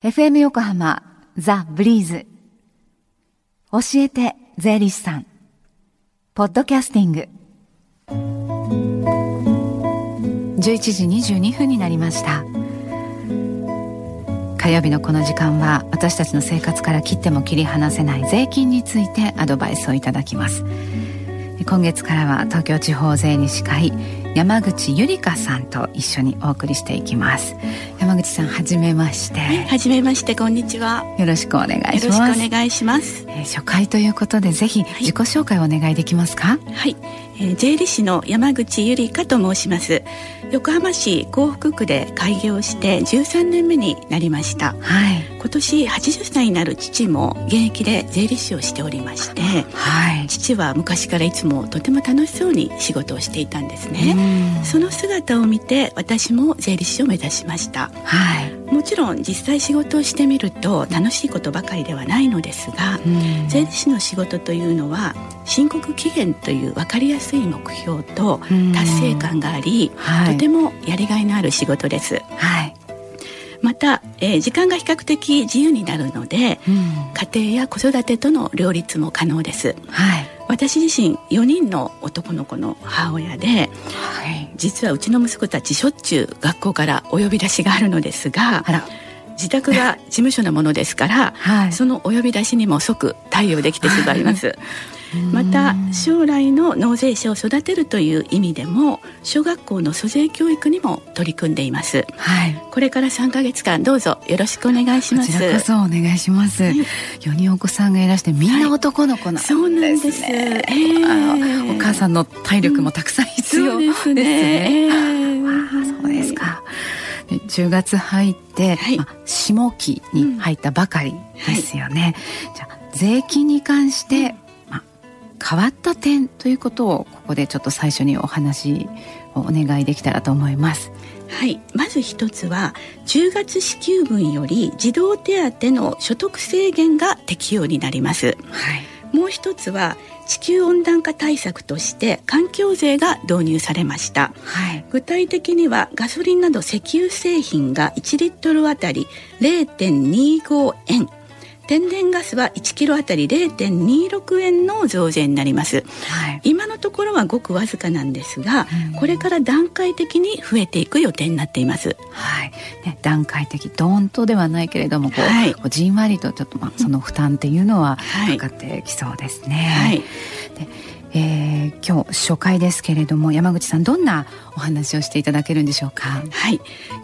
FM 横浜ザ・ブリーズ。教えて税理士さん。ポッドキャスティング。11時22分になりました。火曜日のこの時間は私たちの生活から切っても切り離せない税金についてアドバイスをいただきます。今月からは東京地方税理士会山口ゆりかさんと一緒にお送りしていきます。山口さんはじめまして。はじめましてこんにちは。よろしくお願いします。よろしくお願いします、えー、初回ということでぜひ自己紹介をお願いできますか？はい、えー、税理士の山口ゆりかと申します。横浜市港北区で開業して13年目になりました、はい、今年80歳になる父も現役で税理士をしておりまして、はい、父は昔からいつもとても楽しそうに仕事をしていたんですね。その姿を見て私も税理士を目指しました、はい、もちろん実際仕事をしてみると楽しいことばかりではないのですが税理士の仕事というのは申告期限という分かりやすい目標と達成感があり、はい、とてもやりがいのある仕事です。はい。また、えー、時間が比較的自由になるので、うん、家庭や子育てとの両立も可能です、はい、私自身4人の男の子の母親で、はい、実はうちの息子たちしょっちゅう学校からお呼び出しがあるのですが自宅が事務所のものですから、はい、そのお呼び出しにも即対応できてしまいます。また将来の納税者を育てるという意味でも小学校の租税教育にも取り組んでいます、はい、これから3か月間どうぞよろしくお願いします。こちらこそお願いします、はい、4人お子さんがいらしてみんな男の子なんですね、はい、そうなんです、えー、お母さんの体力もたくさん必要ですね,、えー、あそうですか。10月入って、はい、まあ、下期に入ったばかりですよね、うん。はい、じゃあ税金に関して変わった点ということをここでちょっと最初にお話をお願いできたらと思います。はい。まず一つは10月支給分より児童手当の所得制限が適用になります、はい、もう一つは地球温暖化対策として環境税が導入されました、はい、具体的にはガソリンなど石油製品が1リットルあたり0.25円天然ガスは1キロあたり0.26円の増税になります、はい、今のところはごくわずかなんですが、うん、これから段階的に増えていく予定になっています、はい。ね、段階的ドーンとではないけれどもこう、はい、こうじんわりとちょっとまあその負担っていうのはかかってきそうですね、はい、でえー、今日初回ですけれども山口さんどんなお話をしていただけるんでしょうか？はい。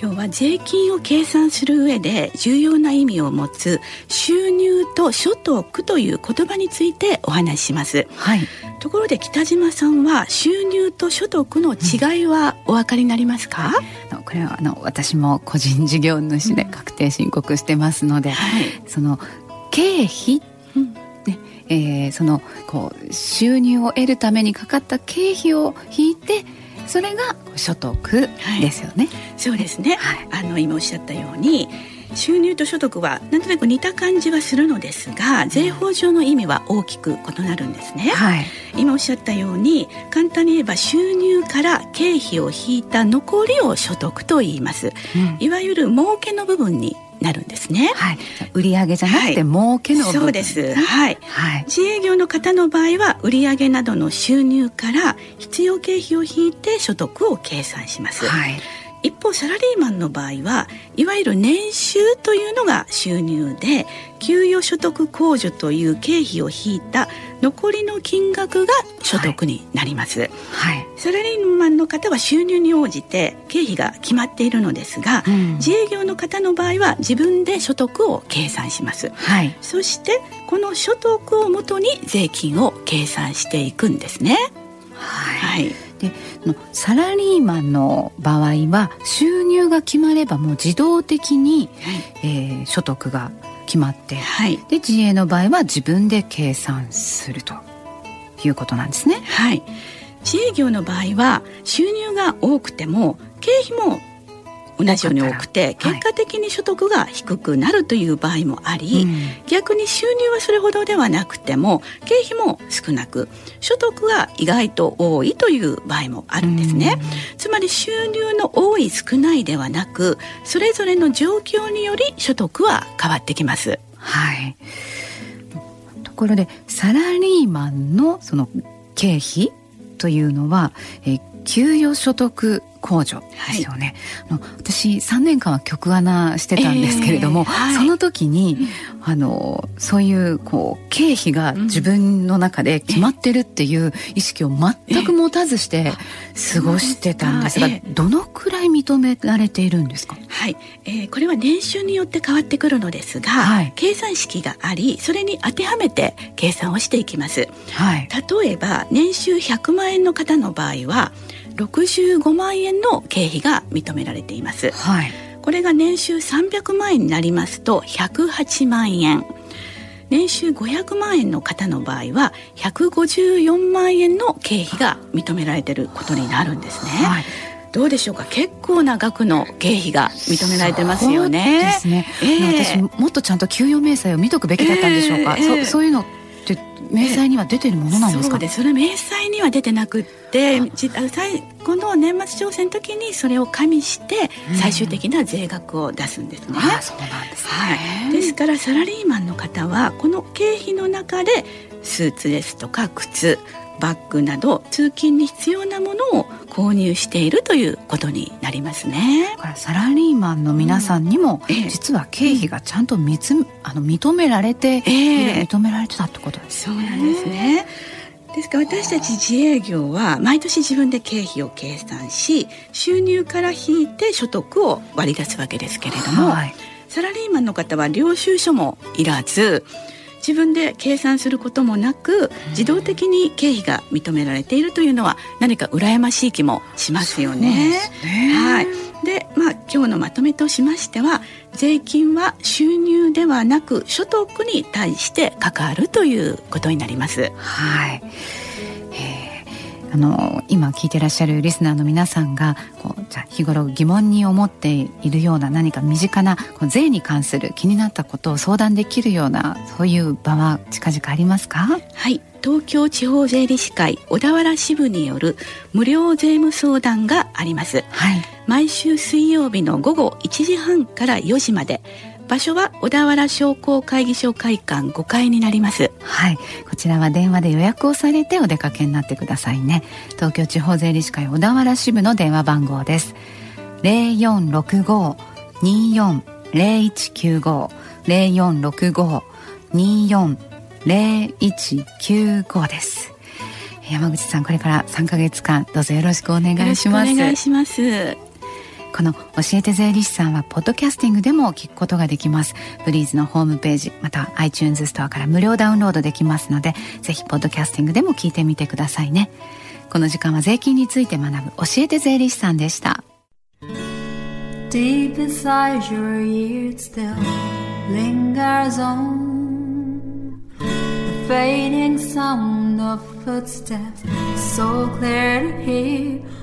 今日は税金を計算する上で重要な意味を持つ収入と所得という言葉についてお話しします、はい、ところで北島さんは収入と所得の違いはお分かりになりますか、うん、これはあの私も個人事業主で確定申告してますので、うんはい、その経費、うんえー、そのこう収入を得るためにかかった経費を引いてそれが所得ですよね。はい、そうですね、はい、あの今おっしゃったように収入と所得はなんとなく似た感じはするのですが税法上の意味は大きく異なるんですね、はい、今おっしゃったように簡単に言えば収入から経費を引いた残りを所得と言います、うん、いわゆる儲けの部分になるんですね。はい、売上じゃなくて儲けの、はい、そうです。はい。はい、自営業の方の場合は売上などの収入から必要経費を引いて所得を計算します。はい。一方サラリーマンの場合はいわゆる年収というのが収入で給与所得控除という経費を引いた残りの金額が所得になります、はい、はい、サラリーマンの方は収入に応じて経費が決まっているのですが、うん、自営業の方の場合は自分で所得を計算します、はい、そしてこの所得をもとに税金を計算していくんですね。はい、はいでサラリーマンの場合は収入が決まればもう自動的に、はい、えー、所得が決まって、はい、で自営の場合は自分で計算すると。いうことなんですね。はい、自営業の場合は収入が多くても経費も同じように多くて結果的に所得が低くなるという場合もあり、はい、逆に収入はそれほどではなくても経費も少なく所得が意外と多いという場合もあるんですね。つまり収入の多い少ないではなくそれぞれの状況により所得は変わってきます。はいところでサラリーマンのその経費というのは、えー、給与所得控除ですよね、はい、私3年間は局アナしてたんですけれども、えーはい、その時にあのそういうこう経費が自分の中で決まってるっていう意識を全く持たずして過ごしてたんですが、えー、どのくらい認められているんですか？はい、えー、これは年収によって変わってくるのですが、はい、計算式がありそれに当てはめて計算をしていきます、はい、例えば年収100万円の方の場合は65万円の経費が認められています、はい、これが年収300万円になりますと108万円。年収500万円の方の場合は154万円の経費が認められていることになるんですね、はい。どうでしょうか？結構な額の経費が認められてますよね。ですね、えー、私もっとちゃんと給与明細を見とくべきだったんでしょうか、えー、そそういうのって明細には出てるものなんですか、そうでそれ明細には出てなくって最後の年末調整の時にそれを加味して最終的な税額を出すんですね。うん、そうなんです、ね、はい、ですからサラリーマンの方はこの経費の中でスーツですとか靴バッグなど通勤に必要なものを購入しているということになりますね。だからサラリーマンの皆さんにも、うん、実は経費がちゃんとみつ、あの認められて、えー、認められてたってことですね。そうなんですね。ですから私たち自営業は毎年自分で経費を計算し収入から引いて所得を割り出すわけですけれども、はい、サラリーマンの方は領収書もいらず自分で計算することもなく自動的に経費が認められているというのは何か羨ましい気もしますよね。ねはいでまあ、今日のまとめとしましては税金は収入ではなく所得に対して関わるということになります。はいあの今聞いてらっしゃるリスナーの皆さんがこうじゃ日頃疑問に思っているような何か身近なこう税に関する気になったことを相談できるようなそういう場は近々ありますか？はい。東京地方税理士会小田原支部による無料税務相談があります、はい、毎週水曜日の午後1時半から4時まで場所は小田原商工会議所会館5階になります。はい。こちらは電話で予約をされてお出かけになってくださいね。東京地方税理士会小田原支部の電話番号です。0465-240195 0465-240195です。山口さんこれから3か月間どうぞよろしくお願いします。お願いしますこの教えて税理士さんはポッドキャスティングでも聞くことができます。ブリーズのホームページまた iTunes ストアから無料ダウンロードできますのでぜひポッドキャスティングでも聞いてみてくださいね。この時間は税金について学ぶ教えて税理士さんでした。Deep inside your ears still lingers on The fading sound of footsteps So clear to hear.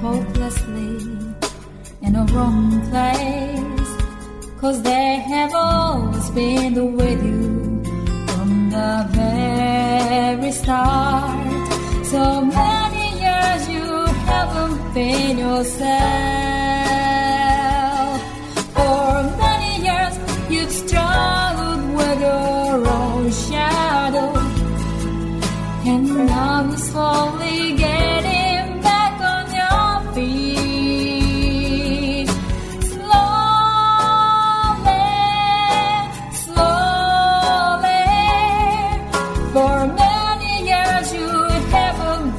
hopelessly in a wrong place. Cause they have always been with you from the very start. So many years you haven't been yourself.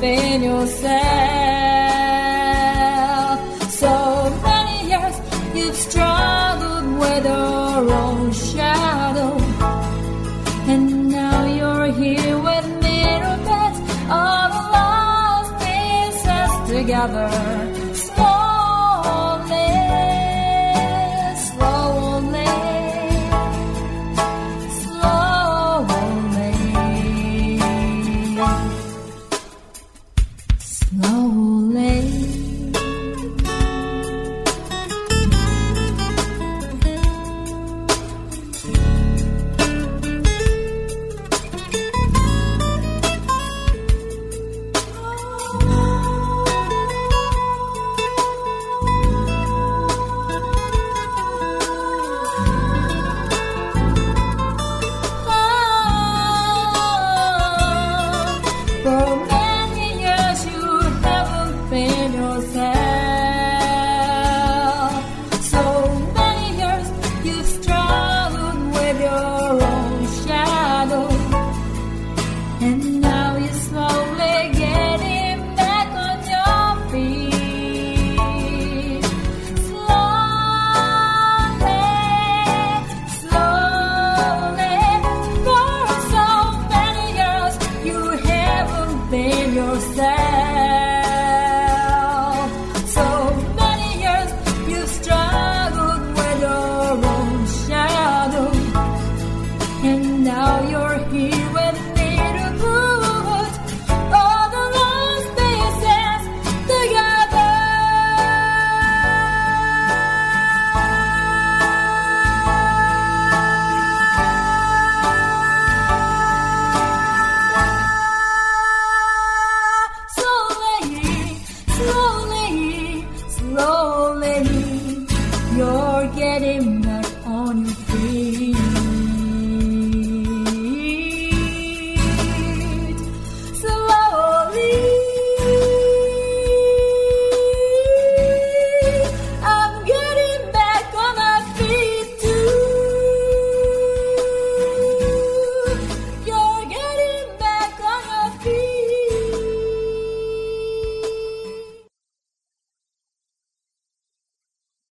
within yourself.